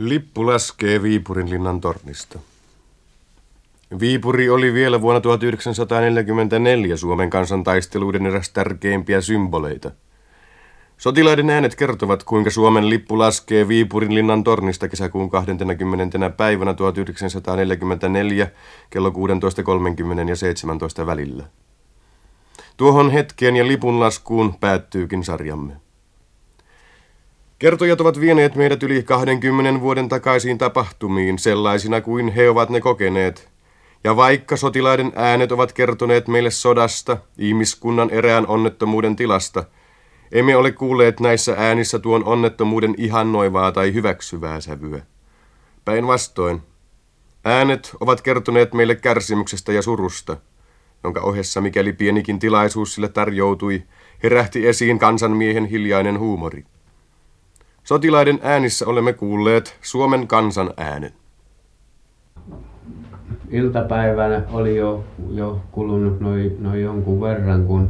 Lippu laskee Viipurin linnan tornista. Viipuri oli vielä vuonna 1944 Suomen kansan taisteluiden eräs tärkeimpiä symboleita. Sotilaiden äänet kertovat, kuinka Suomen lippu laskee Viipurin linnan tornista kesäkuun 20. päivänä 1944 kello 16.30 ja 17 välillä. Tuohon hetkeen ja lipun laskuun päättyykin sarjamme. Kertojat ovat vieneet meidät yli 20 vuoden takaisiin tapahtumiin sellaisina kuin he ovat ne kokeneet. Ja vaikka sotilaiden äänet ovat kertoneet meille sodasta, ihmiskunnan erään onnettomuuden tilasta, emme ole kuulleet näissä äänissä tuon onnettomuuden ihannoivaa tai hyväksyvää sävyä. Päinvastoin, äänet ovat kertoneet meille kärsimyksestä ja surusta, jonka ohessa mikäli pienikin tilaisuus sille tarjoutui, herähti esiin kansanmiehen hiljainen huumori. Sotilaiden äänissä olemme kuulleet Suomen kansan äänen. Iltapäivänä oli jo, jo kulunut noin noi jonkun verran, kun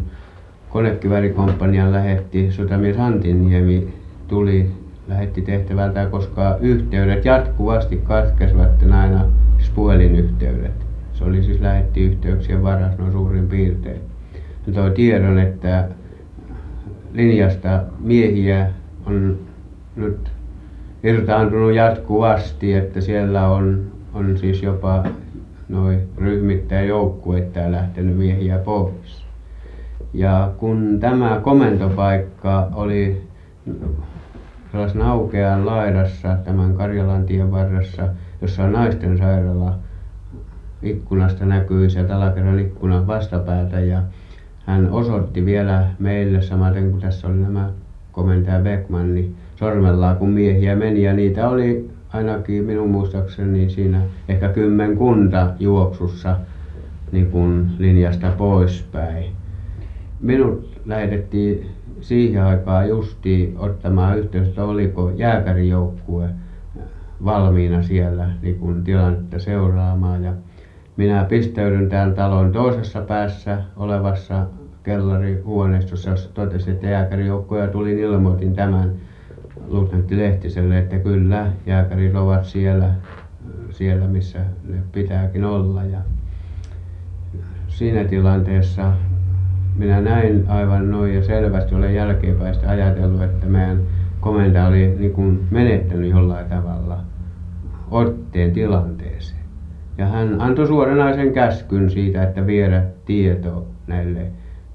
konekivärikomppanian lähetti sotamies Antiniemi tuli lähetti tehtävältä, koska yhteydet jatkuvasti katkesivat aina puhelinyhteydet. Se oli siis lähetti yhteyksien varas noin suurin piirtein. Ja toi tiedon, että linjasta miehiä on nyt irtaantunut jatkuvasti, että siellä on, on siis jopa noin ryhmittäin joukkueita lähtenyt miehiä pois. Ja kun tämä komentopaikka oli sellaisen aukean laidassa tämän Karjalan tien varressa, jossa on naisten sairaala, ikkunasta näkyi sieltä alakerran ikkunan vastapäätä ja hän osoitti vielä meille samaten kuin tässä oli nämä komentaja Beckman niin sormellaan kun miehiä meni ja niitä oli ainakin minun muistaakseni siinä ehkä kymmenkunta juoksussa niin kuin linjasta poispäin. Minut lähetettiin siihen aikaan justiin ottamaan yhteyttä oliko jääkärijoukkue valmiina siellä niin kuin tilannetta seuraamaan ja minä pistäydyn tämän talon toisessa päässä olevassa kellarihuoneistossa jossa totesin että jääkärijoukkue ja tulin ilmoitin tämän luutnantti Lehtiselle että kyllä jääkärit ovat siellä siellä missä ne pitääkin olla. Ja siinä tilanteessa minä näin aivan noin ja selvästi olen jälkeenpäin ajatellut että meidän komentaja oli niin kuin menettänyt jollakin tavalla otteen tilanteeseen. Ja hän antoi suoranaisen käskyn siitä että viedä tieto näille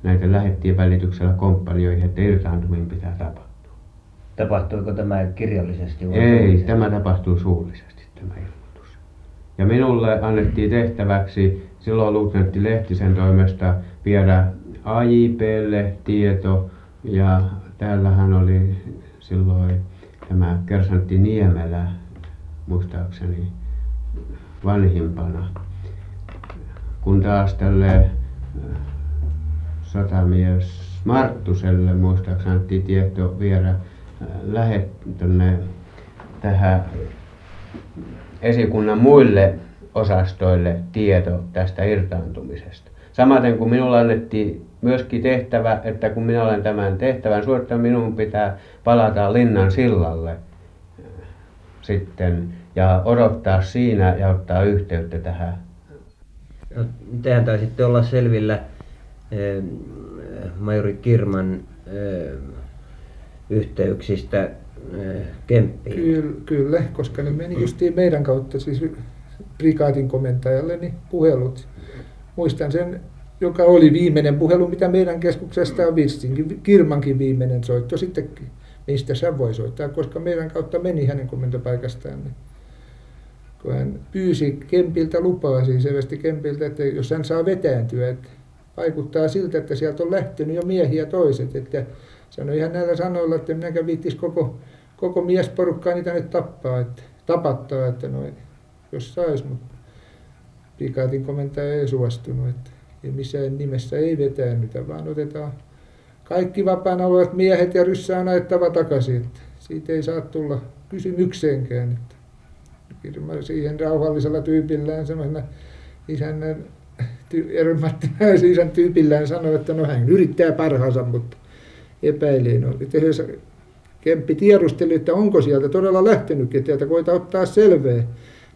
näitä lähettien välityksellä komppanioihin että irtaantuminen pitää tapahtua Tapahtuiko tämä kirjallisesti vai Ei, tämä tapahtui suullisesti tämä ilmoitus. Ja minulle annettiin tehtäväksi silloin luutnantti Lehtisen toimesta viedä AJPlle tieto. Ja täällähän oli silloin tämä kersantti Niemelä muistaakseni vanhimpana. Kun taas tälle sotamies Marttuselle muistaakseni annettiin tieto viedä lähde tuonne tähän esikunnan muille osastoille tieto tästä irtaantumisesta. Samaten kuin minulle annettiin myöskin tehtävä että kun minä olen tämän tehtävän suorittanut minun pitää palata Linnan sillalle sitten ja odottaa siinä ja ottaa yhteyttä tähän. No tehän taisitte olla selvillä eh, majori Kirman eh, yhteyksistä eh, Kemppiin Kyllä, kyllä, koska ne meni justiin meidän kautta, siis prikaatin komentajalle, niin puhelut. Muistan sen, joka oli viimeinen puhelu, mitä meidän keskuksesta on vissiin, Kirmankin viimeinen soitto sittenkin. Mistä sä voi soittaa, koska meidän kautta meni hänen komentopaikastaan. Niin kun hän pyysi Kempiltä lupaa, siis selvästi Kempiltä, että jos hän saa vetääntyä, että vaikuttaa siltä, että sieltä on lähtenyt jo miehiä toiset, että sanoi ihan näillä sanoilla, että minäkään viittis koko, koko miesporukkaa niitä nyt tappaa, että, tapattaa, että noin, jos sais, mutta prikaatin komentaja ei suostunut, että ei missään nimessä ei vetäännytä, vaan otetaan kaikki vapaana olevat miehet ja ryssä on ajettava takaisin, että siitä ei saa tulla kysymykseenkään. Että Kirma siihen rauhallisella tyypillään semmoisena isännän ty, isän tyypillään sanoi, että no hän yrittää parhaansa, mutta epäilee. No, Kemppi tiedusteli, että onko sieltä todella lähtenyt, että koita ottaa selvää.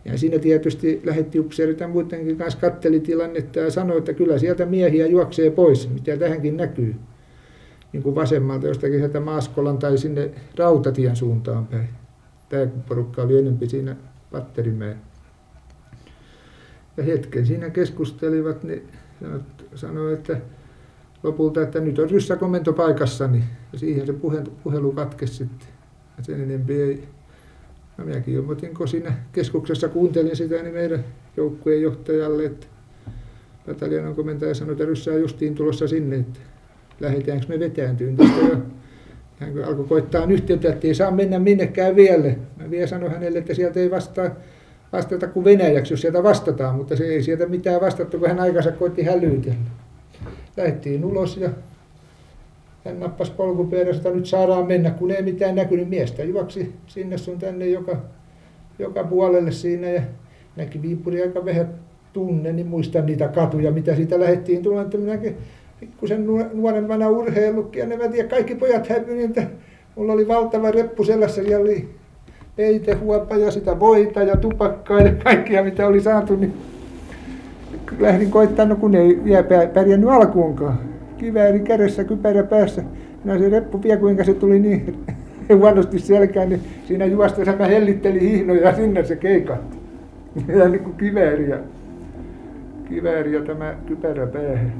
Ja siinä tietysti lähetti upseerit ja muidenkin kanssa katteli tilannetta ja sanoi, että kyllä sieltä miehiä juoksee pois, mitä tähänkin näkyy. Niin kuin vasemmalta jostakin sieltä Maaskolan tai sinne Rautatien suuntaan päin. Tämä porukka oli enemmän siinä Patterimäen. Ja hetken siinä keskustelivat, niin sanoi, että lopulta, että nyt on ryssäkomento paikassani. Niin siihen se puhelu katkesi sitten. Ja sen enempi ei No minäkin ilmoitin, kun siinä keskuksessa kuuntelin sitä, niin meidän joukkueen johtajalle, että bataljonan komentaja sanoi, että ryssää justiin tulossa sinne, että lähdetäänkö me vetääntyyn tästä. Ja hän alkoi koittaa yhteyttä, että ei saa mennä minnekään vielä. Mä vielä sanoin hänelle, että sieltä ei vastaa, vastata kuin venäjäksi, jos sieltä vastataan, mutta se ei sieltä mitään vastattu, kun hän aikansa koitti hälytellä. Lähdettiin ulos ja hän nappasi polkupyörästä, nyt saadaan mennä, kun ei mitään näkynyt miestä. Juoksi sinne sun tänne joka, joka puolelle siinä ja näki Viipuri aika vähän tunne, niin muistan niitä katuja, mitä siitä lähdettiin tulemaan, että minäkin pikkusen nuorempana urheillutkin ja ne mä kaikki pojat häpyivät, että mulla oli valtava reppu selässä, siellä oli peitehuopa ja sitä voita ja tupakkaa ja kaikkia mitä oli saatu, niin lähdin koittamaan, no kun ei vielä pärjännyt alkuunkaan kivääri kädessä, kypärä päässä. No se reppu vielä kuinka se tuli niin huonosti selkään, niin siinä juostessa mä hellittelin hihnoja sinne se keikatti. Ja niin kuin kivääri ja, kivääri ja tämä kypärä päähän.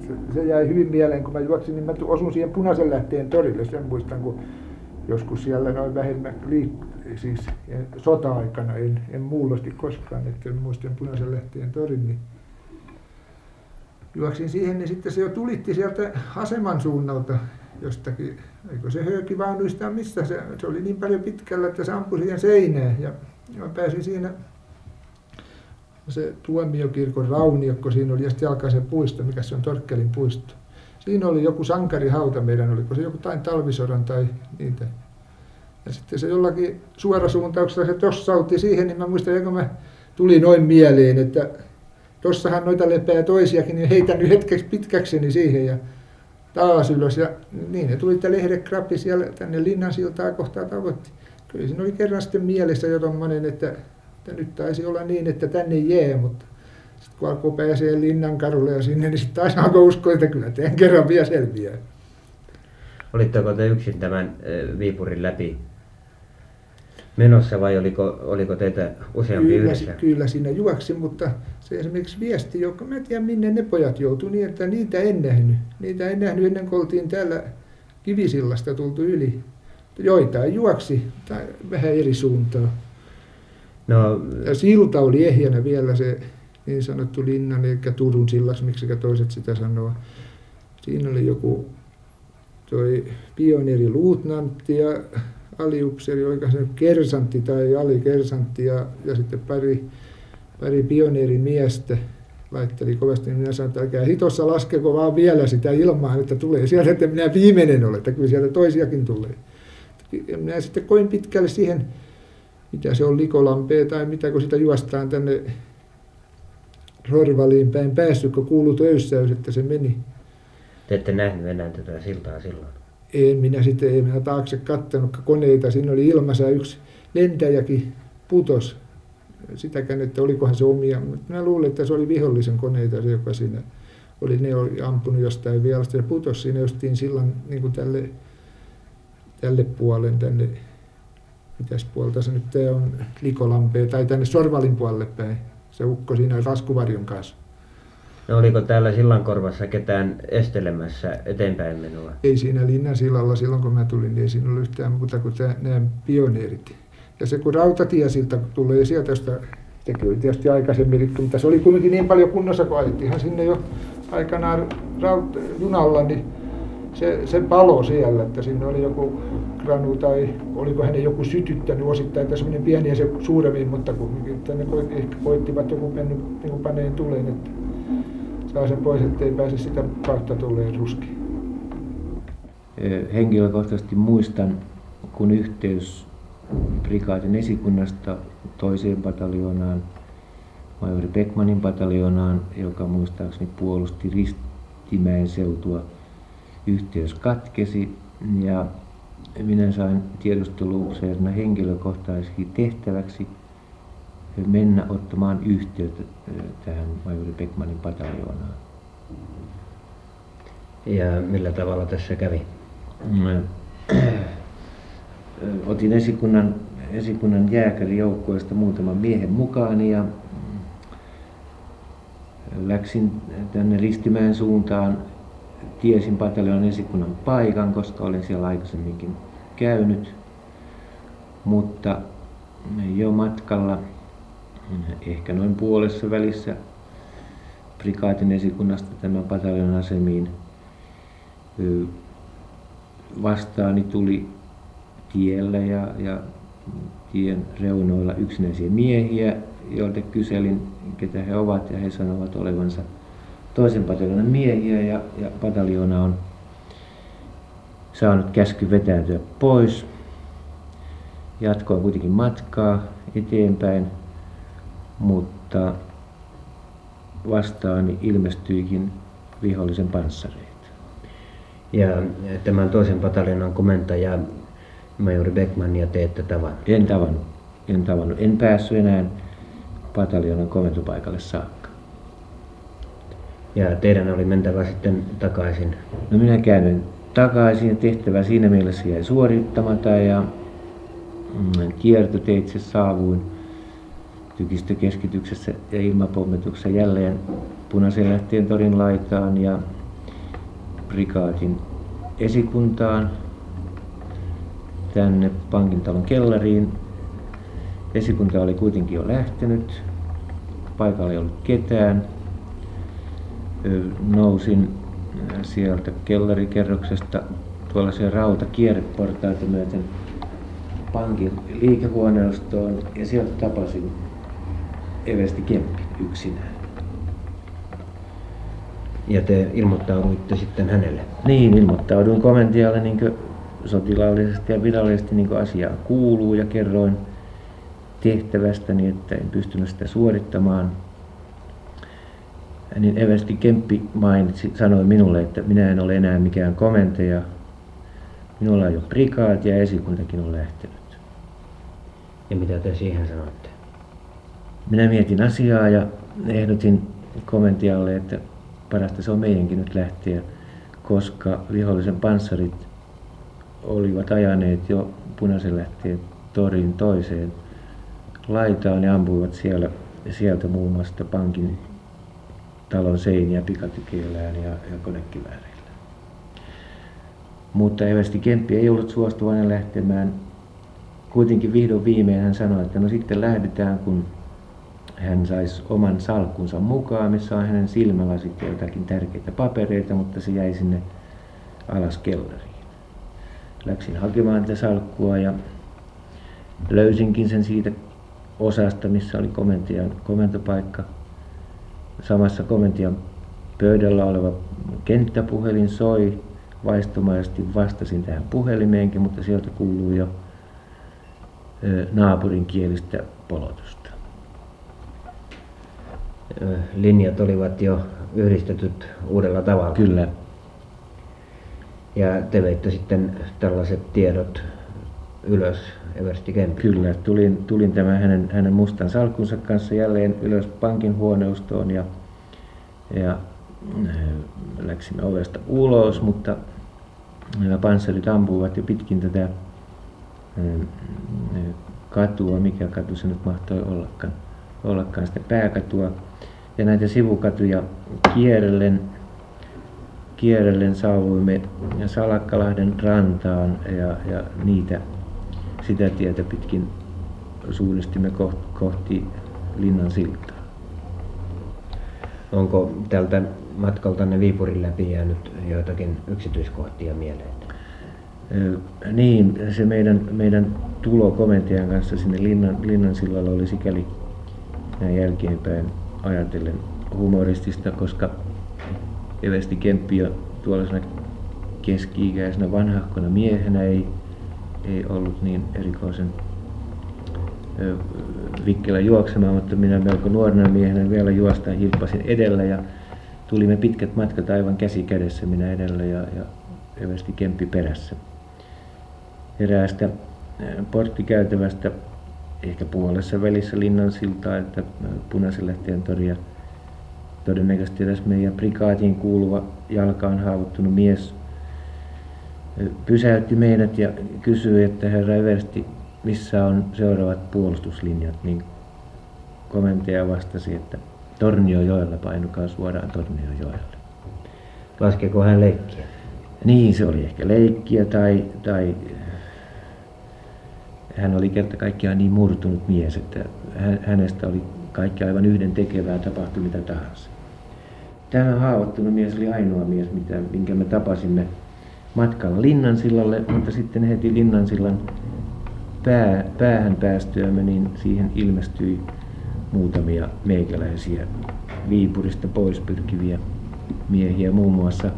Se, se, jäi hyvin mieleen, kun mä juoksin, niin mä osun siihen punaisen lähteen torille. Sen muistan, kun joskus siellä noin vähemmän liikkui, siis sota-aikana, en, en muullosti koskaan, että muistan punaisen lähteen torin, niin juoksin siihen, niin sitten se jo tulitti sieltä aseman suunnalta jostakin, eikö se höyki vaunuista missä se, se oli niin paljon pitkällä, että se ampui siihen seinään ja mä pääsin siinä se tuomiokirkon rauniokko, siinä oli ja sitten alkaa se puisto, mikä se on Torkkelin puisto. Siinä oli joku sankarihauta meidän, oliko se joku tain talvisodan tai niitä. Ja sitten se jollakin suorasuuntauksella se tossautti siihen, niin mä muistan, että mä tuli noin mieleen, että Tossahan noita lepää toisiakin, niin heitän nyt hetkeksi pitkäkseni siihen ja taas ylös. Ja niin ne tuli, että lehdekrappi siellä tänne linnan siltaa kohtaa tavoitti. Kyllä siinä oli kerran sitten mielessä jo tommonen, että, että nyt taisi olla niin, että tänne jää, mutta sitten kun alkoi pääsee linnan karulle ja sinne, niin sitten taas alkoi uskoa, että kyllä tämän kerran vielä selviää. Olitteko te yksin tämän Viipurin läpi menossa vai oliko, oliko teitä useampi kyllä, yhdessä? Kyllä siinä juoksi, mutta se esimerkiksi viesti, joka mä en tiedä minne ne pojat joutu niin, että niitä en nähnyt. Niitä en nähnyt ennen kuin oltiin täällä Kivisillasta tultu yli. Joitain juoksi tai vähän eri suuntaan. No, ja silta oli ehjänä vielä se niin sanottu linnan, eli Turun sillas, miksi toiset sitä sanoo. Siinä oli joku toi pioneeriluutnantti ja aliupseeri, oliko se kersantti tai alikersantti ja, ja sitten pari, pari pioneerimiestä laitteli kovasti, niin minä sanoin, että älkää hitossa laskeko vaan vielä sitä ilmaa, että tulee sieltä, että minä viimeinen olen, että kyllä sieltä toisiakin tulee. Minä sitten koin pitkälle siihen, mitä se on Likolampea tai mitä, kun sitä juostaan tänne Rorvaliin päin päässyt, kun kuului töysäys, että se meni. Te ette nähnyt enää tätä siltaa silloin? en minä sitten, ei minä taakse kattanut koneita, siinä oli ilmassa yksi lentäjäkin putos. Sitäkään, että olikohan se omia, mutta minä luulen, että se oli vihollisen koneita, se joka siinä oli, ne oli ampunut jostain vielä, ja putos siinä justiin sillan niin kuin tälle, tälle puolen, tänne, mitäs puolta se nyt on, Likolampeen, tai tänne Sorvalin puolelle päin, se ukko siinä raskuvarjon kanssa. No oliko täällä sillankorvassa ketään estelemässä eteenpäin menoa? Ei siinä linnan sillalla silloin kun mä tulin, niin ei siinä ollut yhtään muuta kuin tämä, nämä pioneerit. Ja se kun rautatiesilta tulee sieltä, josta teki oli tietysti aikaisemmin, mutta se oli kuitenkin niin paljon kunnossa, kun ajettiinhan sinne jo aikanaan raut- junalla, niin se, se palo siellä, että sinne oli joku granu tai oliko hänen joku sytyttänyt osittain, että semmoinen pieni ja se suuremmin, mutta kuitenkin, että ne ehkä koittivat joku mennyt niin paneen tuleen, että saa sen pois, ettei pääse sitä kautta tulleen ruski. Henkilökohtaisesti muistan, kun yhteys prikaatin esikunnasta toiseen pataljoonaan, majori Beckmanin pataljoonaan, joka muistaakseni puolusti Ristimäen seutua, yhteys katkesi Ja minä sain tiedusteluupseerina henkilökohtaisesti tehtäväksi mennä ottamaan yhteyttä tähän majuri Beckmanin pataljoonaan. Ja millä tavalla tässä kävi? Otin esikunnan, esikunnan jääkärijoukkoista muutaman miehen mukaan ja läksin tänne Ristimäen suuntaan. Tiesin pataljonan esikunnan paikan, koska olin siellä aikaisemminkin käynyt. Mutta jo matkalla, ehkä noin puolessa välissä prikaatin esikunnasta tämän pataljonan asemiin, vastaani tuli tiellä ja, ja tien reunoilla yksinäisiä miehiä, joilta kyselin, ketä he ovat, ja he sanovat olevansa toisen pataljonan miehiä, ja, ja pataljona on saanut käsky vetäytyä pois. Jatkoin kuitenkin matkaa eteenpäin, mutta vastaani ilmestyikin vihollisen panssareita. Ja tämän toisen pataljonan komentaja majori Beckmania te ette tavannut? En tavannut. En tavannut. En päässyt enää pataljonan komentopaikalle saakka. Ja teidän oli mentävä sitten takaisin? No minä käännyin takaisin ja tehtävä siinä mielessä jäi suorittamatta ja mm, kiertoteitse saavuin tykistökeskityksessä ja ilmapommituksessa jälleen punaisen lähtien torin laitaan ja prikaatin esikuntaan tänne pankintalon kellariin. Esikunta oli kuitenkin jo lähtenyt. Paikalla ei ollut ketään. Nousin sieltä kellarikerroksesta tuollaisen rautakierreportaita myöten pankin liikehuoneistoon ja sieltä tapasin Eversti Kemppi yksinään. Ja te ilmoittauduitte sitten hänelle? Niin, ilmoittauduin komentialle niin sotilaallisesti ja virallisesti niin asiaa kuuluu ja kerroin tehtävästäni, että en pystynyt sitä suorittamaan. Niin Eversti Kemppi mainitsi, sanoi minulle, että minä en ole enää mikään komentaja. Minulla on jo prikaat ja esikuntakin on lähtenyt. Ja mitä te siihen sanoitte? Minä mietin asiaa ja ehdotin komentialle, että parasta se on meidänkin nyt lähteä, koska vihollisen panssarit olivat ajaneet jo punaisen lähteen torin toiseen laitaan ja ampuivat siellä, sieltä muun muassa pankin talon seiniä pikatykeillään ja, ja konekivääreillä. Mutta Eversti Kemppi ei ollut suostuvainen lähtemään. Kuitenkin vihdoin viimein hän sanoi, että no sitten lähdetään, kun hän saisi oman salkkunsa mukaan, missä on hänen silmälasit ja jotakin tärkeitä papereita, mutta se jäi sinne alas kellariin. Läksin hakemaan tätä salkkua ja löysinkin sen siitä osasta, missä oli komentajan komentopaikka. Samassa pöydällä oleva kenttäpuhelin soi. Vaistomaisesti vastasin tähän puhelimeenkin, mutta sieltä kuuluu jo naapurin kielistä polotusta linjat olivat jo yhdistetyt uudella tavalla. Kyllä. Ja te veitte sitten tällaiset tiedot ylös Eversti Kempi. Kyllä, tulin, tulin tämän hänen, hänen mustan salkkunsa kanssa jälleen ylös pankin huoneustoon ja, ja läksimme ovesta ulos, mutta nämä panssarit ampuivat jo pitkin tätä katua, mikä katu se nyt mahtoi ollakaan, ollakaan sitä pääkatua ja näitä sivukatuja kierrellen, kierrellen saavuimme Salakkalahden rantaan ja, ja niitä sitä tietä pitkin suunnistimme kohti Linnan siltaa. Onko tältä matkaltanne Viipurin läpi jäänyt joitakin yksityiskohtia mieleen? Niin, se meidän, meidän tulo komentajan kanssa sinne Linnan, Linnan sillalla oli sikäli näin jälkeenpäin ajatellen humoristista, koska Eversti Kemppi jo tuollaisena keski-ikäisenä vanhahkona miehenä ei, ei ollut niin erikoisen vikkelä juoksemaan, mutta minä melko nuorena miehenä vielä juosta hilppasin edellä ja tulimme pitkät matkat aivan käsi kädessä minä edellä ja, ja Eversti Kemppi perässä. eräästä porttikäytävästä ehkä puolessa välissä Linnan siltaa, että Punaisenlehteen toria todennäköisesti edes meidän prikaatiin kuuluva jalkaan haavoittunut mies pysäytti meidät ja kysyi, että herra Eversti, missä on seuraavat puolustuslinjat, niin komentaja vastasi, että Torniojoella painukaa suoraan Torniojoelle. Laskeeko hän leikkiä? Niin, se oli ehkä leikkiä tai, tai hän oli kerta kaikkiaan niin murtunut mies, että hänestä oli kaikki aivan yhden tekevää tapahtui mitä tahansa. Tämä haavoittunut mies oli ainoa mies, mitä, minkä me tapasimme matkalla Linnansillalle, mutta sitten heti Linnansillan pää, päähän päästyämme, niin siihen ilmestyi muutamia meikäläisiä Viipurista pois pyrkiviä miehiä, muun muassa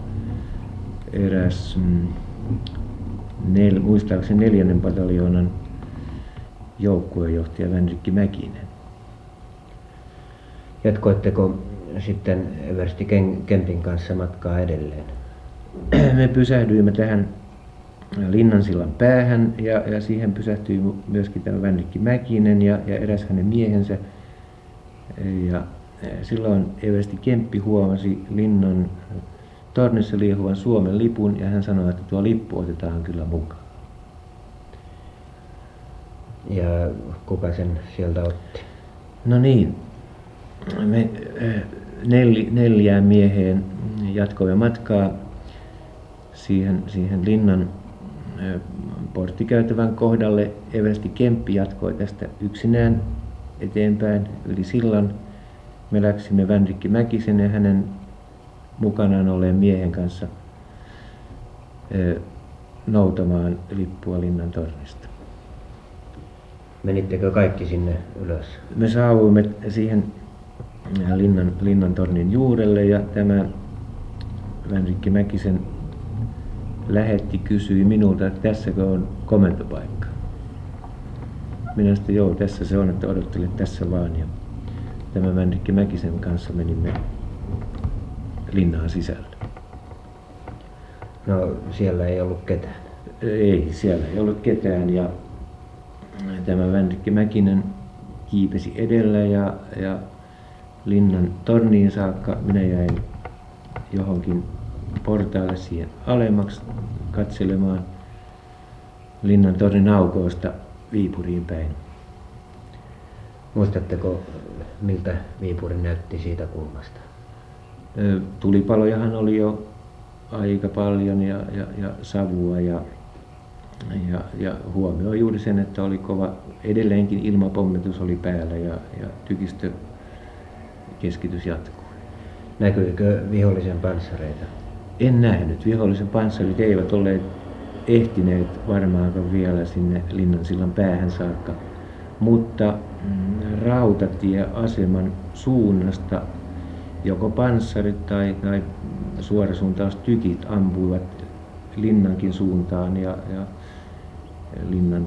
eräs mm, nel, muistaakseni neljännen pataljoonan joukkuejohtaja Vänrikki Mäkinen. Jatkoitteko sitten Eversti Kempin kanssa matkaa edelleen? Me pysähdyimme tähän Linnansillan päähän ja, ja siihen pysähtyi myöskin tämä Vänrikki Mäkinen ja, ja eräs hänen miehensä. Ja silloin Eversti Kemppi huomasi Linnan tornissa liehuvan Suomen lipun ja hän sanoi, että tuo lippu otetaan kyllä mukaan. Ja kuka sen sieltä otti? No niin, me nel, neljään mieheen jatkoimme matkaa siihen, siihen linnan porttikäytävän kohdalle. Eversti Kemppi jatkoi tästä yksinään eteenpäin yli sillan. Me läksimme Vänrikki Mäkisen ja hänen mukanaan olleen miehen kanssa noutamaan lippua linnan tornista. Menittekö kaikki sinne ylös? Me saavuimme siihen linnan, linnan tornin juurelle ja tämä Vänrikki Mäkisen lähetti kysyi minulta, että tässäkö on komentopaikka. Minä sitten joo, tässä se on, että odottele tässä vaan. Ja tämä Vänrikki Mäkisen kanssa menimme linnaan sisälle. No siellä ei ollut ketään? Ei, siellä ei ollut ketään ja tämä Vänrikki Mäkinen kiipesi edellä ja, ja linnan torniin saakka minä jäin johonkin portaalle siihen alemmaksi katselemaan linnan tornin aukoista Viipuriin päin. Muistatteko, miltä Viipuri näytti siitä kulmasta? Tulipalojahan oli jo aika paljon ja, ja, ja savua ja, ja, ja huomioi juuri sen, että oli kova, edelleenkin ilmapommitus oli päällä ja, ja tykistö keskitys jatkuu. Näkyykö vihollisen panssareita? En nähnyt. Vihollisen panssarit eivät olleet ehtineet varmaankaan vielä sinne Linnansillan päähän saakka. Mutta mm, rautatieaseman suunnasta joko panssarit tai, tai suorasuuntaustykit ampuivat linnankin suuntaan ja, ja linnan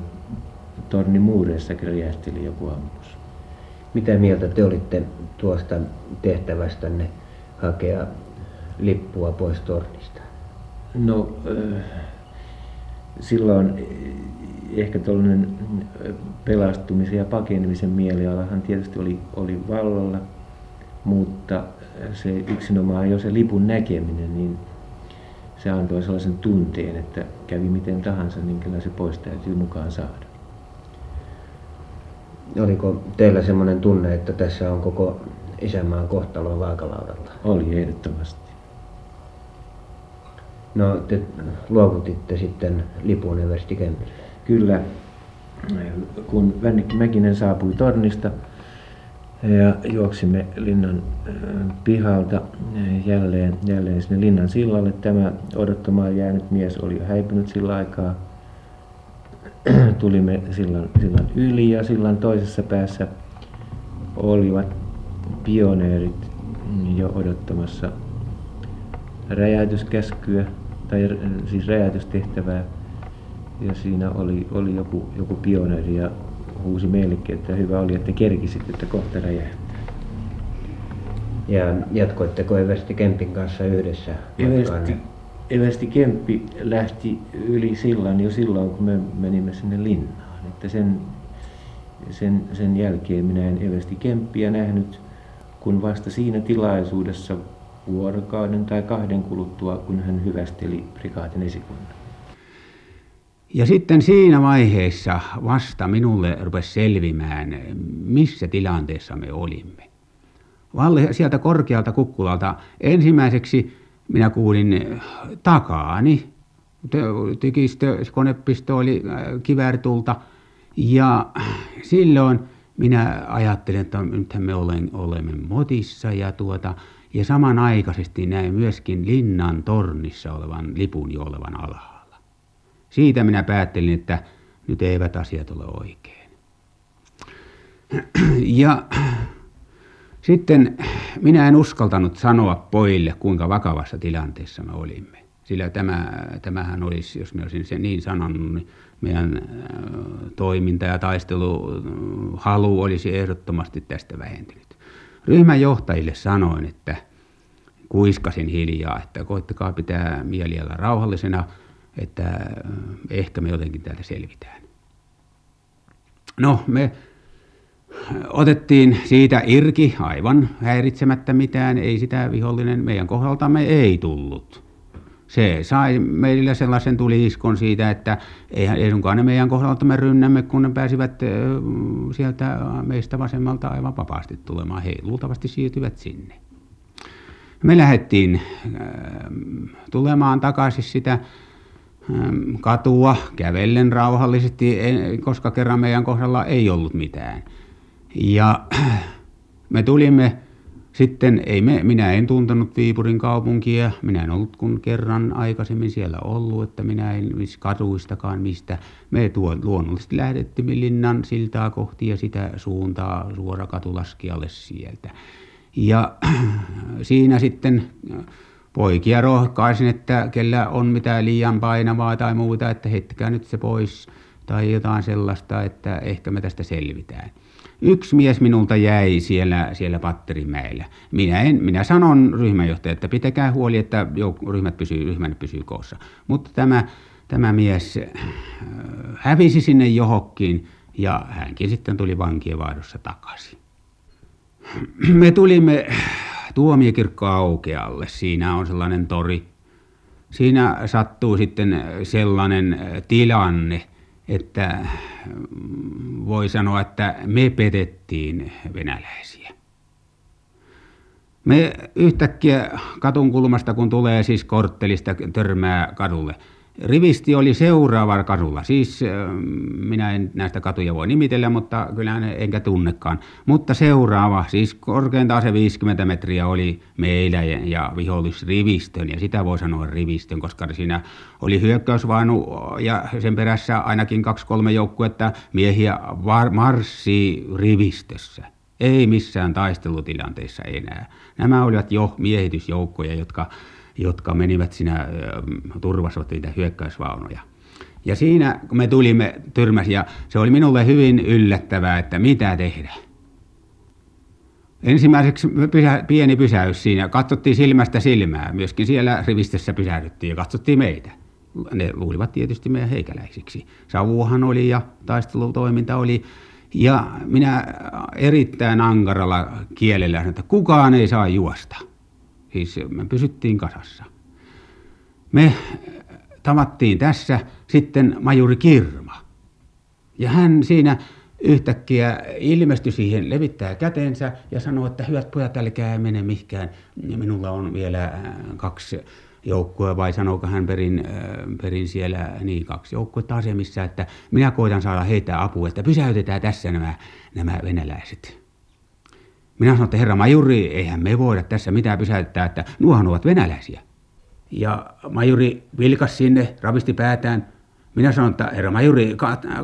tornimuureissakin räjähteli joku ammus. Mitä mieltä te olitte tuosta tehtävästänne hakea lippua pois tornista? No silloin ehkä tuollainen pelastumisen ja pakenemisen mielialahan tietysti oli, oli vallalla, mutta se yksinomaan jo se lipun näkeminen, niin se antoi sellaisen tunteen, että kävi miten tahansa, niin kyllä se pois täytyy mukaan saada. Oliko teillä semmoinen tunne, että tässä on koko isänmaan kohtalo vaakalaudalla? Oli ehdottomasti. No te luovutitte sitten lipun Eversti. Kyllä, kun Vännikki Mäkinen saapui tornista ja juoksimme linnan pihalta jälleen, jälleen sinne linnan sillalle. Tämä odottamaan jäänyt mies oli jo häipynyt sillä aikaa. Tulimme sillan, sillan yli ja sillan toisessa päässä olivat pioneerit jo odottamassa räjäytyskäskyä tai siis räjäytystehtävää. Ja siinä oli, oli joku, joku pioneeri ja huusi meillekin, että hyvä oli, että kerkisit, että kohta räjähtää. Ja jatkoitteko Eversti Kempin kanssa yhdessä Eversti Eversti Kemppi lähti yli sillan jo silloin, kun me menimme sinne linnaan. Että sen, sen, sen jälkeen minä en Eversti Kemppiä nähnyt, kun vasta siinä tilaisuudessa vuorokauden tai kahden kuluttua, kun hän hyvästeli prikaatin esikunnan. Ja sitten siinä vaiheessa vasta minulle rupesi selvimään, missä tilanteessa me olimme. Valle sieltä korkealta kukkulalta ensimmäiseksi minä kuulin takaani, tykistö, konepistooli, kivääritulta. Ja silloin minä ajattelin, että nythän me olemme motissa ja tuota, ja samanaikaisesti näin myöskin linnan tornissa olevan lipun jo olevan alhaalla. Siitä minä päättelin, että nyt eivät asiat ole oikein. Ja sitten minä en uskaltanut sanoa pojille, kuinka vakavassa tilanteessa me olimme. Sillä tämä, tämähän olisi, jos minä olisin sen niin sanonut, niin meidän toiminta ja taisteluhalu olisi ehdottomasti tästä vähentynyt. Ryhmän johtajille sanoin, että kuiskasin hiljaa, että koittakaa pitää mieliala rauhallisena, että ehkä me jotenkin täältä selvitään. No, me otettiin siitä irki aivan häiritsemättä mitään, ei sitä vihollinen meidän kohdaltamme ei tullut. Se sai meille sellaisen tuliiskon siitä, että eihän ei sunkaan ne meidän kohdaltamme rynnämme, kun ne pääsivät sieltä meistä vasemmalta aivan vapaasti tulemaan. He luultavasti siirtyvät sinne. Me lähdettiin tulemaan takaisin sitä katua kävellen rauhallisesti, koska kerran meidän kohdalla ei ollut mitään. Ja me tulimme sitten, ei me, minä en tuntenut Viipurin kaupunkia, minä en ollut kun kerran aikaisemmin siellä ollut, että minä en katuistakaan mistä. Me tuo, luonnollisesti lähdettiin linnan siltaa kohti ja sitä suuntaa suora katulaskialle sieltä. Ja siinä sitten poikia rohkaisin, että kellä on mitään liian painavaa tai muuta, että heittäkää nyt se pois tai jotain sellaista, että ehkä me tästä selvitään. Yksi mies minulta jäi siellä, siellä Patterimäellä. Minä, en, minä sanon ryhmänjohtaja, että pitäkää huoli, että jouk- ryhmät pysyy, ryhmän pysyy koossa. Mutta tämä, tämä mies äh, hävisi sinne johonkin ja hänkin sitten tuli vankien vaihdossa takaisin. Me tulimme tuomiokirkko aukealle. Siinä on sellainen tori. Siinä sattuu sitten sellainen tilanne, että voi sanoa, että me petettiin venäläisiä. Me yhtäkkiä katun kulmasta, kun tulee siis korttelista, törmää kadulle. Rivisti oli seuraava kadulla, siis minä en näistä katuja voi nimitellä, mutta kyllähän enkä tunnekaan. Mutta seuraava, siis korkeintaan se 50 metriä oli meillä ja vihollisrivistön, ja sitä voi sanoa rivistön, koska siinä oli hyökkäysvainu ja sen perässä ainakin kaksi-kolme joukkuetta miehiä marssii rivistössä. Ei missään taistelutilanteissa enää. Nämä olivat jo miehitysjoukkoja, jotka jotka menivät siinä, turvasivat niitä hyökkäysvaunoja. Ja siinä, kun me tulimme tyrmäsi, ja se oli minulle hyvin yllättävää, että mitä tehdä. Ensimmäiseksi pysä, pieni pysäys siinä, katsottiin silmästä silmää, myöskin siellä rivistössä pysähdyttiin ja katsottiin meitä. Ne luulivat tietysti meidän heikäläisiksi. Savuhan oli ja taistelutoiminta oli. Ja minä erittäin ankaralla kielellä sanoin, että kukaan ei saa juosta. Siis me pysyttiin kasassa. Me tavattiin tässä sitten majuri Kirma. Ja hän siinä yhtäkkiä ilmestyi siihen, levittää käteensä ja sanoi, että hyvät pojat, älkää mene mihinkään. Minulla on vielä äh, kaksi joukkoa, vai sanooko hän perin, äh, perin siellä, niin kaksi joukkuetta asemissa, että minä koitan saada heitä apua, että pysäytetään tässä nämä, nämä venäläiset. Minä sanoin, että herra majuri, eihän me voida tässä mitään pysäyttää, että nuohan ovat venäläisiä. Ja majuri vilkas sinne, ravisti päätään. Minä sanoin, että herra majuri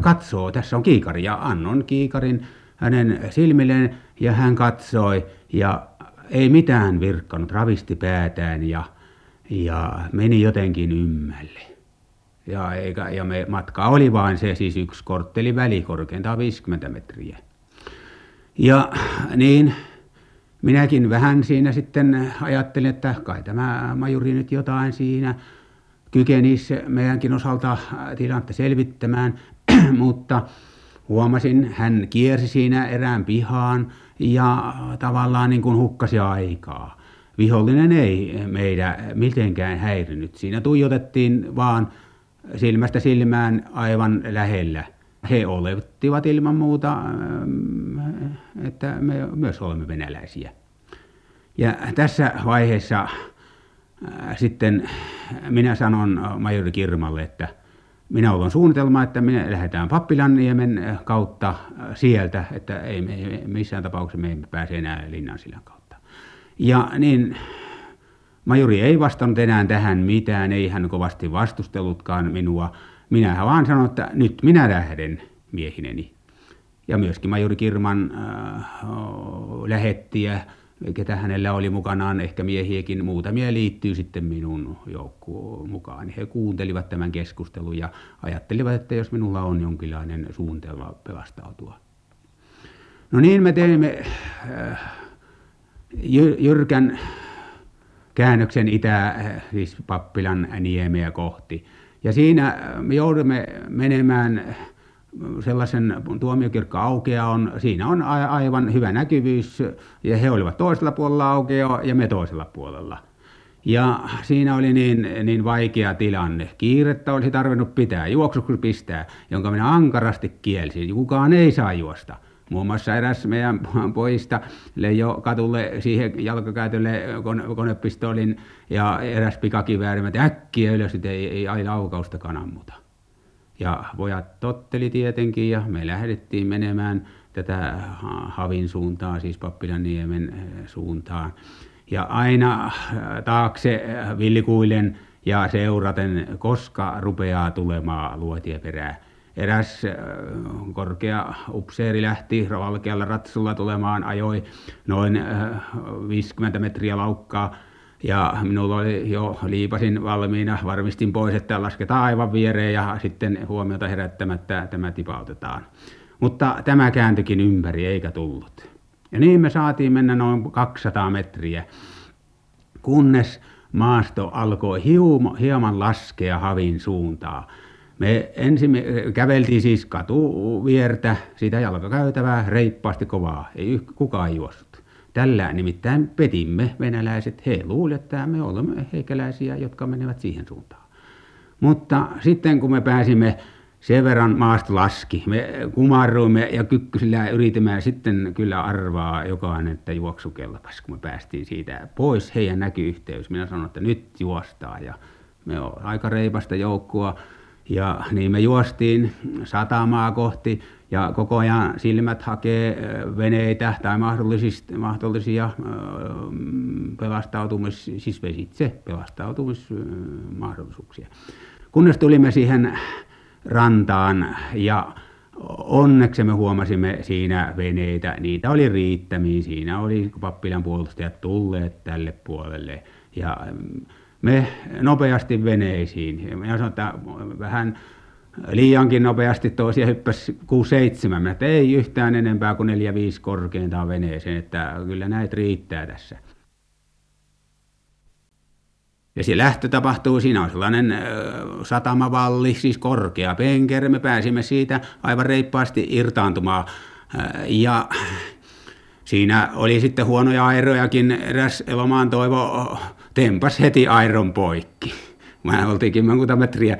katsoo, tässä on kiikari. Ja annon kiikarin hänen silmilleen ja hän katsoi ja ei mitään virkkanut, ravisti päätään ja, ja meni jotenkin ymmälle. Ja, eikä, ja me, matka oli vain se siis yksi kortteli väli, korkeintaan 50 metriä. Ja niin minäkin vähän siinä sitten ajattelin, että kai tämä majuri nyt jotain siinä kykenisi meidänkin osalta tilannetta selvittämään, mutta huomasin, hän kiersi siinä erään pihaan ja tavallaan niin kuin hukkasi aikaa. Vihollinen ei meidän mitenkään häirinyt. Siinä tuijotettiin vaan silmästä silmään aivan lähellä. He olettivat ilman muuta, että me myös olemme venäläisiä. Ja tässä vaiheessa sitten minä sanon majori Kirmalle, että minä olen suunnitelma, että me lähdetään Pappilanniemen kautta sieltä, että ei me missään tapauksessa me emme pääse enää Linnansillan kautta. Ja niin majori ei vastannut enää tähän mitään, ei hän kovasti vastustellutkaan minua. Minä vaan sanoin, että nyt minä lähden miehineni. Ja myöskin majori Kirman äh, lähettiä ketä hänellä oli mukanaan, ehkä miehiäkin, muutamia liittyy sitten minun joukkoon mukaan. He kuuntelivat tämän keskustelun ja ajattelivat, että jos minulla on jonkinlainen suunnitelma pelastautua. No niin, me teimme äh, jyrkän käännöksen itä, siis Pappilan niemeä kohti. Ja siinä me joudumme menemään sellaisen tuomiokirkko aukea on, siinä on aivan hyvä näkyvyys ja he olivat toisella puolella aukea ja me toisella puolella. Ja siinä oli niin, niin vaikea tilanne. Kiirettä olisi tarvinnut pitää, juoksuksi pistää, jonka minä ankarasti kielsin. Kukaan ei saa juosta. Muun muassa eräs meidän poista jo katulle siihen jalkakäytölle konepistolin ja eräs pikakivääri, että äkkiä ylös, että ei, ei aina laukausta kananmuta. Ja pojat totteli tietenkin ja me lähdettiin menemään tätä Havin suuntaan, siis Pappilanniemen eh, suuntaan. Ja aina eh, taakse eh, villikuilen ja seuraten, koska rupeaa tulemaan luotieperää. Eräs korkea upseeri lähti valkealla ratsulla tulemaan, ajoi noin 50 metriä laukkaa ja minulla oli jo liipasin valmiina, varmistin pois, että lasketaan aivan viereen ja sitten huomiota herättämättä tämä tipautetaan. Mutta tämä kääntyikin ympäri eikä tullut. Ja niin me saatiin mennä noin 200 metriä, kunnes maasto alkoi hieman laskea havin suuntaan. Me ensin käveltiin siis katuviertä, sitä jalkakäytävää reippaasti kovaa, ei kukaan juossut. Tällä nimittäin petimme venäläiset. He luulivat, että me olemme heikäläisiä, jotka menevät siihen suuntaan. Mutta sitten kun me pääsimme sen verran maasta laski, me kumarruimme ja kykkysillä yritimme sitten kyllä arvaa jokainen, että juoksukelpas, kun me päästiin siitä pois heidän näkyyhteys. Minä sanoin, että nyt juostaan ja me on aika reipasta joukkoa ja niin me juostiin satamaa kohti ja koko ajan silmät hakee veneitä tai mahdollisia pelastautumis, siis vesitse pelastautumismahdollisuuksia. Kunnes tulimme siihen rantaan ja onneksi me huomasimme siinä veneitä, niitä oli riittämiin, siinä oli pappilan puolustajat tulleet tälle puolelle ja me nopeasti veneisiin. Ja minä sanoin, että vähän liiankin nopeasti toisia hyppäsi 6-7, että ei yhtään enempää kuin 4-5 korkeintaan veneeseen, että kyllä näitä riittää tässä. Ja se lähtö tapahtuu, siinä on sellainen satamavalli, siis korkea penker, me pääsimme siitä aivan reippaasti irtaantumaan. Ja siinä oli sitten huonoja airojakin, eräs Elomaan Toivo tempas heti airon poikki. Mä oltiin kymmenkunta metriä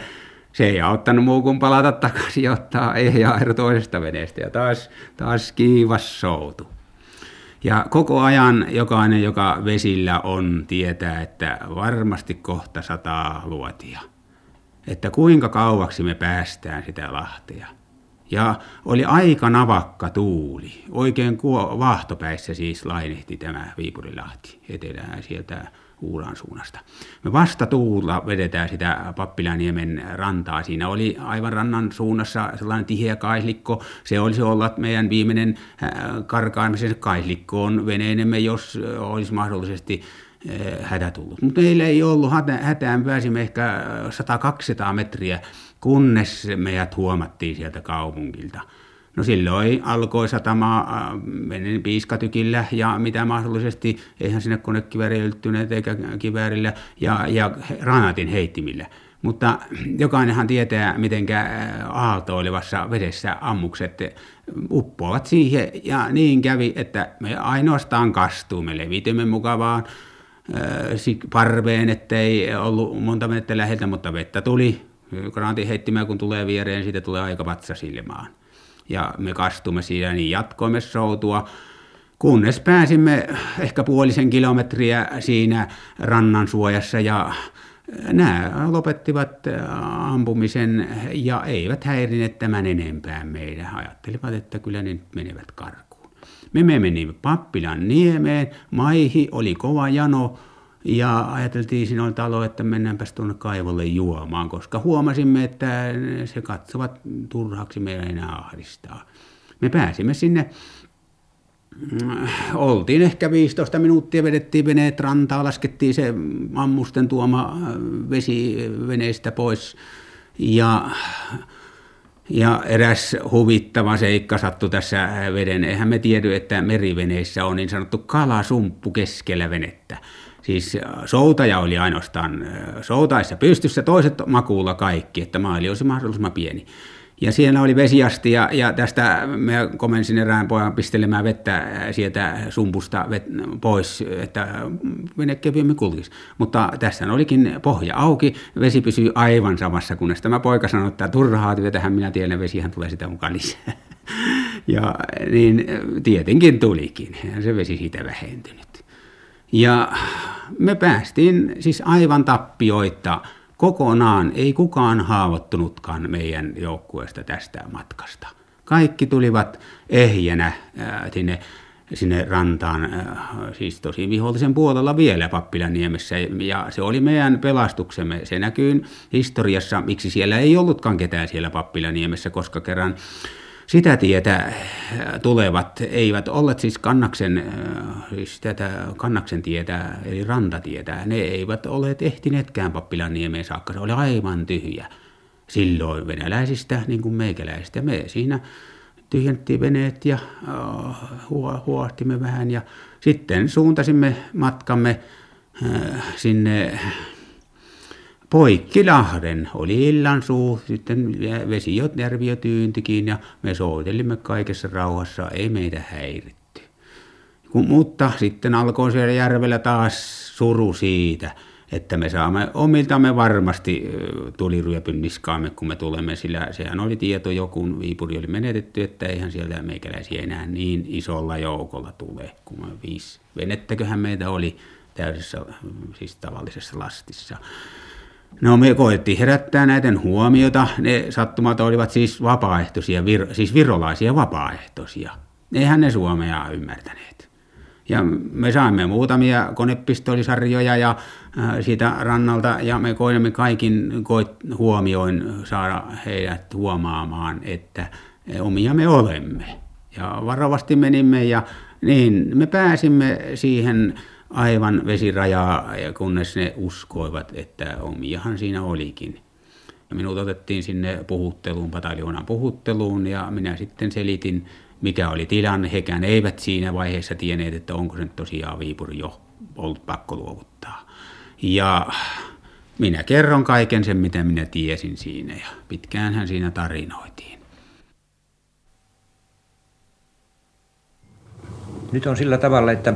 se ei auttanut muu kuin palata takaisin ja ottaa ehjaaero toisesta veneestä ja taas, taas kiivas soutu. Ja koko ajan jokainen, joka vesillä on, tietää, että varmasti kohta sataa luotia. Että kuinka kauaksi me päästään sitä lahtea. Ja oli aika navakka tuuli. Oikein vahtopäissä siis lainehti tämä Viipurilahti etelään sieltä Uulan suunnasta. Me vasta tuulla vedetään sitä Pappilaniemen rantaa. Siinä oli aivan rannan suunnassa sellainen tiheä kaislikko. Se olisi ollut meidän viimeinen äh, karkaamisen kaislikkoon veneenemme, jos olisi mahdollisesti äh, hätä tullut. Mutta meillä ei ollut hätään, pääsimme ehkä 100-200 metriä, kunnes meidät huomattiin sieltä kaupungilta. No silloin alkoi satamaa äh, piiskatykillä ja mitä mahdollisesti, eihän sinne konekivääri ylttyneet eikä kiväärillä ja, ja ranaatin heittimillä. Mutta jokainenhan tietää, miten aaltoilevassa vedessä ammukset uppoavat siihen. Ja niin kävi, että me ainoastaan kastuu. Me levitimme mukavaan parveen, ettei ollut monta menettä läheltä, mutta vettä tuli. Grantin heittimään kun tulee viereen, siitä tulee aika vatsasilmaan. Ja me kastumme siinä, niin jatkoimme soutua kunnes pääsimme ehkä puolisen kilometriä siinä rannan suojassa ja nämä lopettivat ampumisen ja eivät häirineet tämän enempää meidän. Ajattelivat, että kyllä ne nyt menevät karkuun. Me menimme Pappilan niemeen, maihi oli kova jano ja ajateltiin siinä oli talo, että mennäänpäs tuonne kaivolle juomaan, koska huomasimme, että se katsovat turhaksi meidän enää ahdistaa. Me pääsimme sinne oltiin ehkä 15 minuuttia, vedettiin veneet rantaa, laskettiin se ammusten tuoma vesi veneistä pois ja ja eräs huvittava seikka sattui tässä veden. Eihän me tiedä, että meriveneissä on niin sanottu kalasumppu keskellä venettä. Siis soutaja oli ainoastaan soutaissa pystyssä, toiset makuulla kaikki, että maali olisi mahdollisimman pieni. Ja siellä oli vesiasti ja, ja tästä me komensin erään pojan pistelemään vettä sieltä sumpusta vet, pois, että vene kevyemmin kulkisi. Mutta tässä olikin pohja auki, vesi pysyy aivan samassa, kunnes tämä poika sanoi, että turhaa työtähän minä tiedän, vesihän tulee sitä mukaan lisää. Ja niin tietenkin tulikin, se vesi siitä vähentynyt. Ja me päästiin siis aivan tappioita kokonaan ei kukaan haavoittunutkaan meidän joukkueesta tästä matkasta. Kaikki tulivat ehjänä sinne, sinne rantaan, siis tosi vihollisen puolella vielä Pappilaniemessä, ja se oli meidän pelastuksemme. Se näkyy historiassa, miksi siellä ei ollutkaan ketään siellä Pappilaniemessä, koska kerran sitä tietä äh, tulevat eivät olleet siis kannaksen, äh, siis tätä kannaksen tietä, eli rantatietä. Ne eivät ole ehtineetkään Pappilaniemeen saakka. Se oli aivan tyhjä silloin venäläisistä, niin kuin meikäläisistä. Me siinä tyhjennettiin veneet ja uh, huohtimme vähän ja sitten suuntasimme matkamme uh, sinne Poikkilahden oli suu, sitten vesi jo, järvi jo tyyntikin ja me soitelimme kaikessa rauhassa, ei meitä häiritty. Mutta sitten alkoi siellä järvellä taas suru siitä, että me saamme omiltamme varmasti tuliryöpyn niskaamme, kun me tulemme, sillä sehän oli tieto jo, kun Viipuri oli menetetty, että eihän sieltä meikäläisiä enää niin isolla joukolla tule, kun viisi venettäköhän meitä oli täydessä, siis tavallisessa lastissa. No me koettiin herättää näiden huomiota. Ne sattumat olivat siis vapaaehtoisia, vir, siis virolaisia vapaaehtoisia. Eihän ne suomea ymmärtäneet. Ja me saimme muutamia konepistolisarjoja ja äh, siitä rannalta ja me koimme kaikin koit, huomioin saada heidät huomaamaan, että omia me olemme. Ja varovasti menimme ja niin me pääsimme siihen aivan vesirajaa, kunnes ne uskoivat, että omiahan siinä olikin. Minut otettiin sinne puhutteluun, pataljoonan puhutteluun, ja minä sitten selitin, mikä oli tilanne. Hekään eivät siinä vaiheessa tienneet, että onko se tosiaan Viipuri jo ollut pakko luovuttaa. Ja minä kerron kaiken sen, mitä minä tiesin siinä, ja pitkäänhän siinä tarinoitiin. Nyt on sillä tavalla, että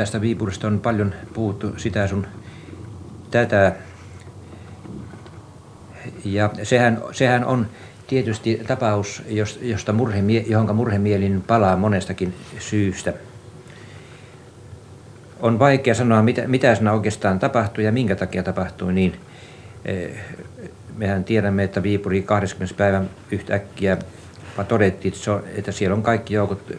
tästä Viipurista on paljon puhuttu sitä sun tätä. Ja sehän, sehän on tietysti tapaus, josta murhe, johonka murhemielin palaa monestakin syystä. On vaikea sanoa, mitä, mitä siinä oikeastaan tapahtui ja minkä takia tapahtui niin. Eh, mehän tiedämme, että Viipuri 20. päivän yhtäkkiä todettiin, että siellä on kaikki joukot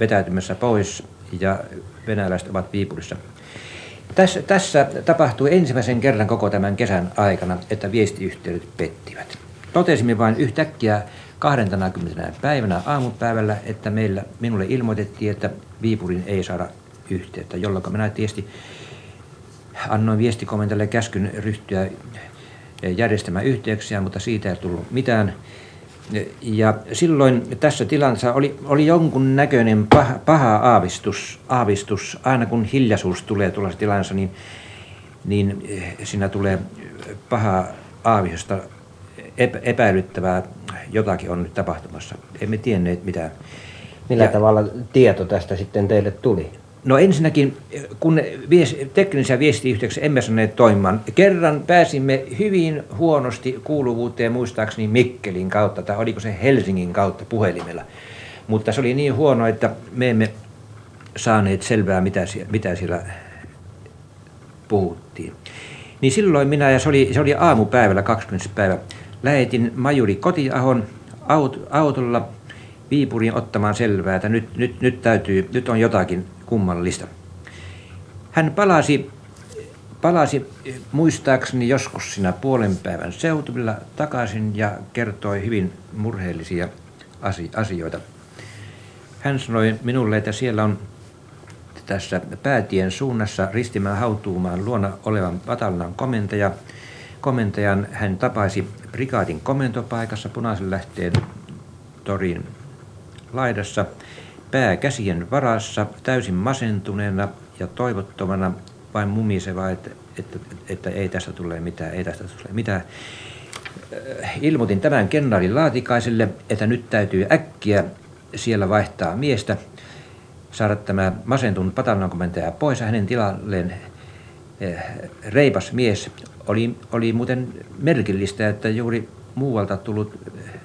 vetäytymässä pois ja venäläiset ovat Viipurissa. Tässä, tässä tapahtui ensimmäisen kerran koko tämän kesän aikana, että viestiyhteydet pettivät. Totesimme vain yhtäkkiä 20. päivänä aamupäivällä, että meillä, minulle ilmoitettiin, että Viipurin ei saada yhteyttä, jolloin minä tietysti annoin viestikomentajalle käskyn ryhtyä järjestämään yhteyksiä, mutta siitä ei tullut mitään. Ja silloin tässä tilanteessa oli, oli jonkun näköinen paha, paha aavistus, aavistus, aina kun hiljaisuus tulee tuollaisessa tilanteessa, niin, niin eh, siinä tulee paha aavisesta epäilyttävää jotakin on nyt tapahtumassa. Emme tienneet mitään. Millä Ja- tavalla tieto tästä sitten teille tuli? No ensinnäkin, kun vies, teknisiä viestiyhteyksiä emme saaneet toimimaan, kerran pääsimme hyvin huonosti kuuluvuuteen muistaakseni Mikkelin kautta, tai oliko se Helsingin kautta puhelimella. Mutta se oli niin huono, että me emme saaneet selvää, mitä, sie- mitä siellä puhuttiin. Niin silloin minä, ja se oli, se oli aamupäivällä 20. päivä, lähetin majuri Kotiahon aut, autolla Viipuriin ottamaan selvää, että nyt, nyt, nyt, täytyy, nyt on jotakin kummallista. Hän palasi, palasi muistaakseni joskus siinä puolen päivän seutuvilla takaisin ja kertoi hyvin murheellisia asi- asioita. Hän sanoi minulle, että siellä on tässä päätien suunnassa Ristimään hautuumaan luona olevan Patalnan komentaja. Komentajan hän tapaisi prikaatin komentopaikassa punaisen lähteen torin laidassa, pää käsien varassa, täysin masentuneena ja toivottomana, vain mumiseva, että, että, että ei tästä tule mitään, ei tästä tule mitään. Äh, Ilmoitin tämän kenraali Laatikaiselle, että nyt täytyy äkkiä siellä vaihtaa miestä, saada tämä masentunut pataljonkomentaja pois ja hänen tilalleen eh, reipas mies. Oli, oli muuten merkillistä, että juuri muualta tullut eh,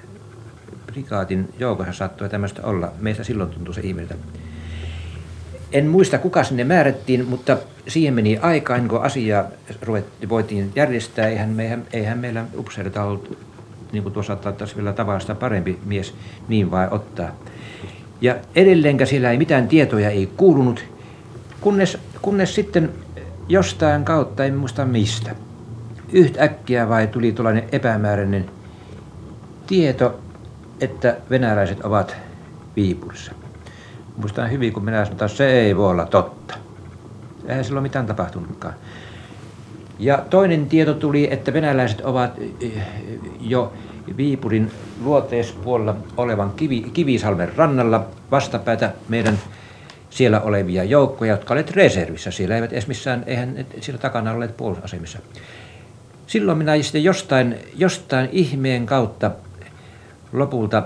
prikaatin joukossa saattoi tämmöistä olla. Meistä silloin tuntui se ihmeeltä. En muista kuka sinne määrättiin, mutta siihen meni aikaa, kuin asiaa ruvettiin, voitiin järjestää. Eihän, meihän, eihän meillä upseerita ollut, niin kuin tuossa taisi vielä tavallista parempi mies niin vai ottaa. Ja edelleenkä siellä ei mitään tietoja ei kuulunut, kunnes, kunnes sitten jostain kautta, en muista mistä, yhtäkkiä vai tuli tuollainen epämääräinen tieto, että venäläiset ovat Viipurissa. Muistan hyvin, kun minä sanoin, että se ei voi olla totta. Eihän silloin mitään tapahtunutkaan. Ja toinen tieto tuli, että venäläiset ovat eh, jo Viipurin luoteispuolella olevan kivi, Kivisalmen rannalla vastapäätä meidän siellä olevia joukkoja, jotka olivat reservissä. Siellä eivät edes missään, eihän siellä takana olleet puolustusasemissa. Silloin minä sitten jostain, jostain ihmeen kautta lopulta,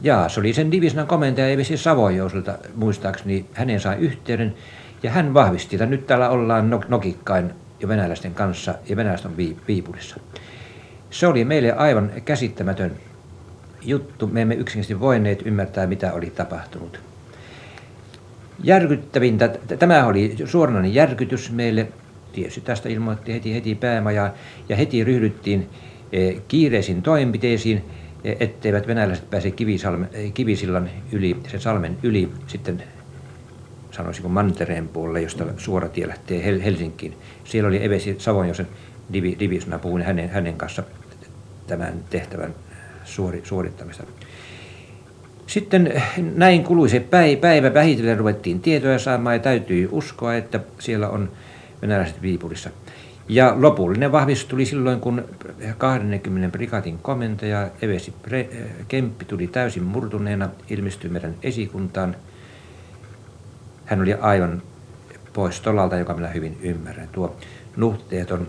jaa, se oli sen divisionan komentaja Evesi Savojouselta muistaakseni, hänen sai yhteyden ja hän vahvisti, että nyt täällä ollaan nok- nokikkain jo venäläisten kanssa ja venäläiset on Vii- Viipurissa. Se oli meille aivan käsittämätön juttu. Me emme yksinkertaisesti voineet ymmärtää, mitä oli tapahtunut. Järkyttävintä, tämä oli suoranainen järkytys meille. Tietysti tästä ilmoitti heti, heti päämaja ja heti ryhdyttiin eh, kiireisiin toimenpiteisiin, etteivät venäläiset pääse Kivisalmen, eh, Kivisillan yli, sen salmen yli sitten sanoisinko mantereen puolelle, josta suora tie lähtee Hel- Helsinkiin. Siellä oli Evesi Savonjosen divi, divisona, puhuin hänen, hänen kanssa tämän tehtävän suori, suorittamista. Sitten näin kului se päivä vähitellen ruvettiin tietoja saamaan ja täytyy uskoa, että siellä on venäläiset Viipurissa. Ja lopullinen vahvistus tuli silloin, kun 20 prikaatin komentaja Evesi Pre- Kemppi tuli täysin murtuneena, ilmestyi meidän esikuntaan. Hän oli aivan pois tolalta, joka minä hyvin ymmärrän. Tuo nuhteeton,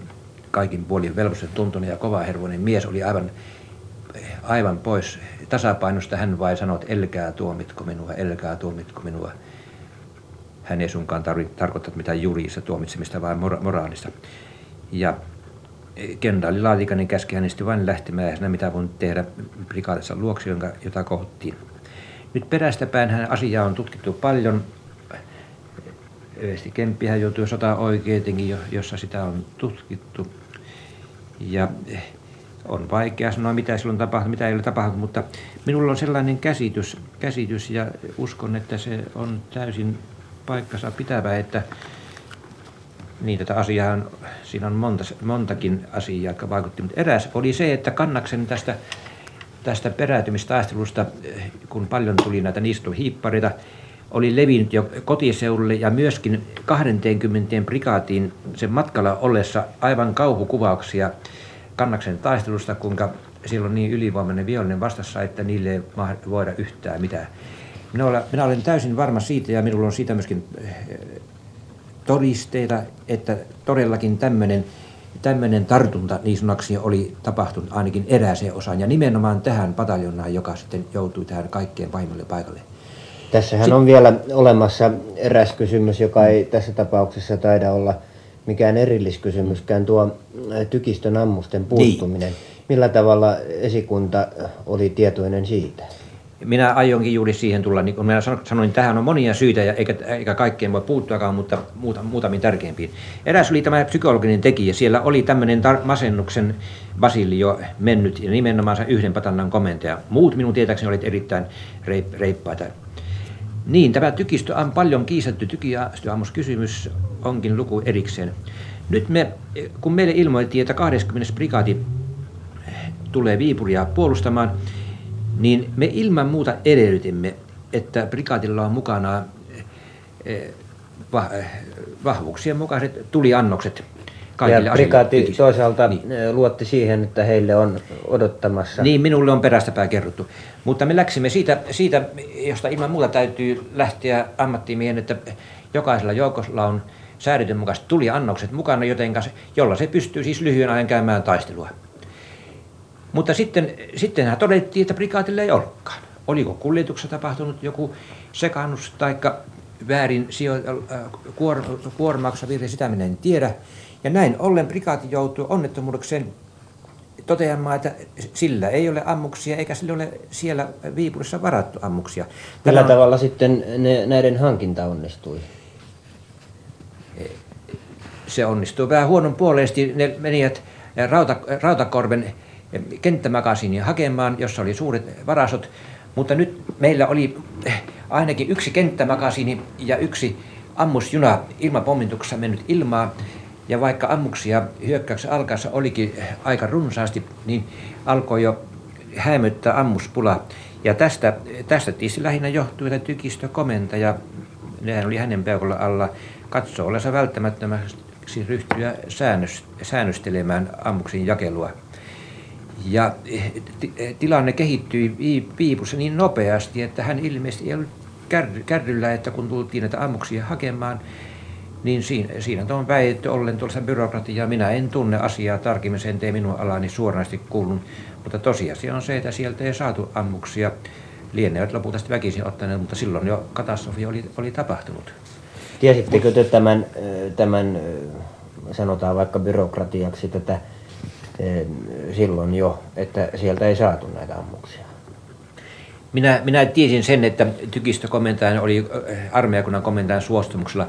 kaikin puolin velvollisen tuntunen ja kovahervoinen mies oli aivan, aivan pois tasapainosta. Hän vain sanoi, että älkää tuomitko minua, älkää tuomitko minua. Hän ei sunkaan tarvi, tarkoittanut mitään juridista tuomitsemista, vaan mora- moraalista. Ja kenraali Laatikainen käski hänestä vain lähtemään, ja mitä voin tehdä prikaatissa luoksi, jonka, jota kohtiin. Nyt perästäpäin hän asiaa on tutkittu paljon. Evesti Kemppihän joutui sotaoikeutenkin, jo- jossa sitä on tutkittu. Ja eh, on vaikea sanoa, mitä silloin tapahtui, mitä ei ole tapahtunut, mutta minulla on sellainen käsitys, käsitys ja uskon, että se on täysin paikkansa pitävä, että niin tätä asiaa, siinä on monta, montakin asiaa, jotka vaikutti, mutta eräs oli se, että kannaksen tästä, tästä peräytymistaistelusta, eh, kun paljon tuli näitä niistohiippareita, oli levinnyt jo kotiseudulle ja myöskin 20 prikaatiin sen matkalla ollessa aivan kauhukuvauksia kannaksen taistelusta, kuinka siellä on niin ylivoimainen vihollinen vastassa, että niille ei voida yhtään mitään. Minä olen, minä olen täysin varma siitä ja minulla on siitä myöskin eh, todisteita, että todellakin tämmöinen tämmöinen tartunta niin sanoksi oli tapahtunut ainakin erääseen osaan ja nimenomaan tähän pataljonaan, joka sitten joutui tähän kaikkein pahimmalle paikalle. Tässähän on vielä olemassa eräs kysymys, joka ei tässä tapauksessa taida olla mikään erilliskysymyskään, tuo tykistön ammusten puuttuminen. Niin. Millä tavalla esikunta oli tietoinen siitä? Minä aionkin juuri siihen tulla, niin kuin minä sanoin, tähän on monia syitä, ja eikä, eikä kaikkeen voi puuttuakaan, mutta muuta, muutamiin tärkeimpiin. Eräs oli tämä psykologinen tekijä. Siellä oli tämmöinen tar- masennuksen basilli jo mennyt, ja nimenomaan yhden patannan komentaja. Muut minun tietääkseni olivat erittäin reip, reippaita. Niin, tämä tykistö on paljon kiisattu kysymys onkin luku erikseen. Nyt me, kun meille ilmoitettiin, että 20. prikaati tulee Viipuria puolustamaan, niin me ilman muuta edellytimme, että prikaatilla on mukana eh, eh, vahvuuksien mukaiset tuliannokset kaikille Ja prikaati toisaalta niin. Eh, luotti siihen, että heille on odottamassa. Niin, minulle on perästäpää kerrottu. Mutta me läksimme siitä, siitä, josta ilman muuta täytyy lähteä ammattimien, että jokaisella joukolla on säädöten mukaiset tuliannokset mukana, joten, jolla se pystyy siis lyhyen ajan käymään taistelua. Mutta sitten, sittenhän todettiin, että prikaatilla ei olekaan. Oliko kuljetuksessa tapahtunut joku sekannus tai väärin sijo- äh, kuor, kuormauksessa virhe, sitä minä en tiedä. Ja näin ollen prikaati joutui onnettomuudekseen toteamaan, että sillä ei ole ammuksia eikä sillä ole siellä Viipurissa varattu ammuksia. Tällä on... tavalla sitten ne, näiden hankinta onnistui? Se onnistui vähän huonon puoleesti. Ne menivät Rauta, Rautakorven kenttämakasinia hakemaan, jossa oli suuret varastot, mutta nyt meillä oli eh, ainakin yksi kenttämakasini ja yksi ammusjuna ilmapommituksessa mennyt ilmaa. Ja vaikka ammuksia hyökkäyksen alkaessa olikin eh, aika runsaasti, niin alkoi jo hämöttää ammuspula. Ja tästä, tästä tietysti lähinnä johtui, että tykistökomentaja, nehän oli hänen peukolla alla, katsoo olensa välttämättömäksi ryhtyä säännös, säännöstelemään ammuksin jakelua. Ja eh, eh, tilanne kehittyi Viipussa niin nopeasti, että hän ilmeisesti ei ollut kärryllä, että kun tultiin näitä ammuksia hakemaan, niin siinä, siinä on väitetty ollen tuossa byrokratiaa. Minä en tunne asiaa tarkemmin, sen tee minun alani suoranaisesti kuulun. Mutta tosiasia on se, että sieltä ei saatu ammuksia. Lienevät lopulta sitten väkisin ottaneet, mutta silloin jo katastrofi oli, oli tapahtunut. Tiesittekö te tämän, tämän, sanotaan vaikka byrokratiaksi, tätä silloin jo, että sieltä ei saatu näitä ammuksia. Minä, minä tiesin sen, että tykistökomentajan oli armeijakunnan komentajan suostumuksella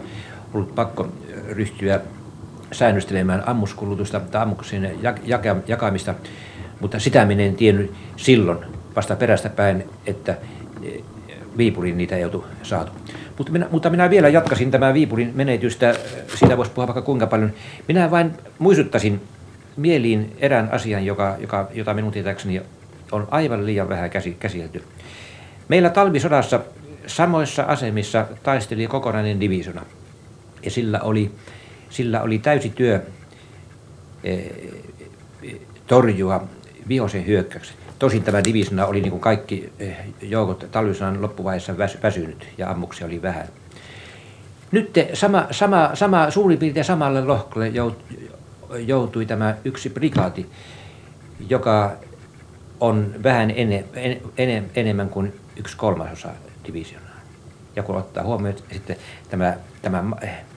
ollut pakko ryhtyä säännöstelemään ammuskulutusta tai ammuksien jakamista, mutta sitä minä en tiennyt silloin vasta perästä päin, että Viipurin niitä ei oltu saatu. Mutta minä, mutta minä vielä jatkasin tämän Viipurin menetystä, siitä voisi puhua vaikka kuinka paljon. Minä vain muistuttaisin mieliin erään asian, joka, joka, jota minun tietääkseni on aivan liian vähän käsitelty. Meillä talvisodassa samoissa asemissa taisteli kokonainen divisona. Ja sillä oli, sillä oli täysi työ e, torjua vihosen hyökkäykset. Tosin tämä divisona oli niin kuin kaikki e, joukot talvisodan loppuvaiheessa väsynyt ja ammuksia oli vähän. Nyt sama, sama, sama, suurin piirtein samalle lohkolle joutui tämä yksi prikaati, joka on vähän ene, en, en, enemmän kuin yksi kolmasosa divisionaa. Ja kun ottaa huomioon että sitten tämä, tämä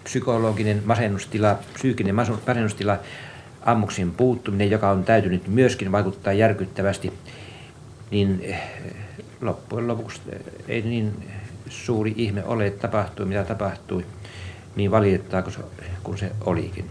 psykologinen masennustila, psyykkinen masennustila, ammuksin puuttuminen, joka on täytynyt myöskin vaikuttaa järkyttävästi, niin eh, loppujen lopuksi ei niin suuri ihme ole, että tapahtui mitä tapahtui, niin valitettaako kuin se olikin.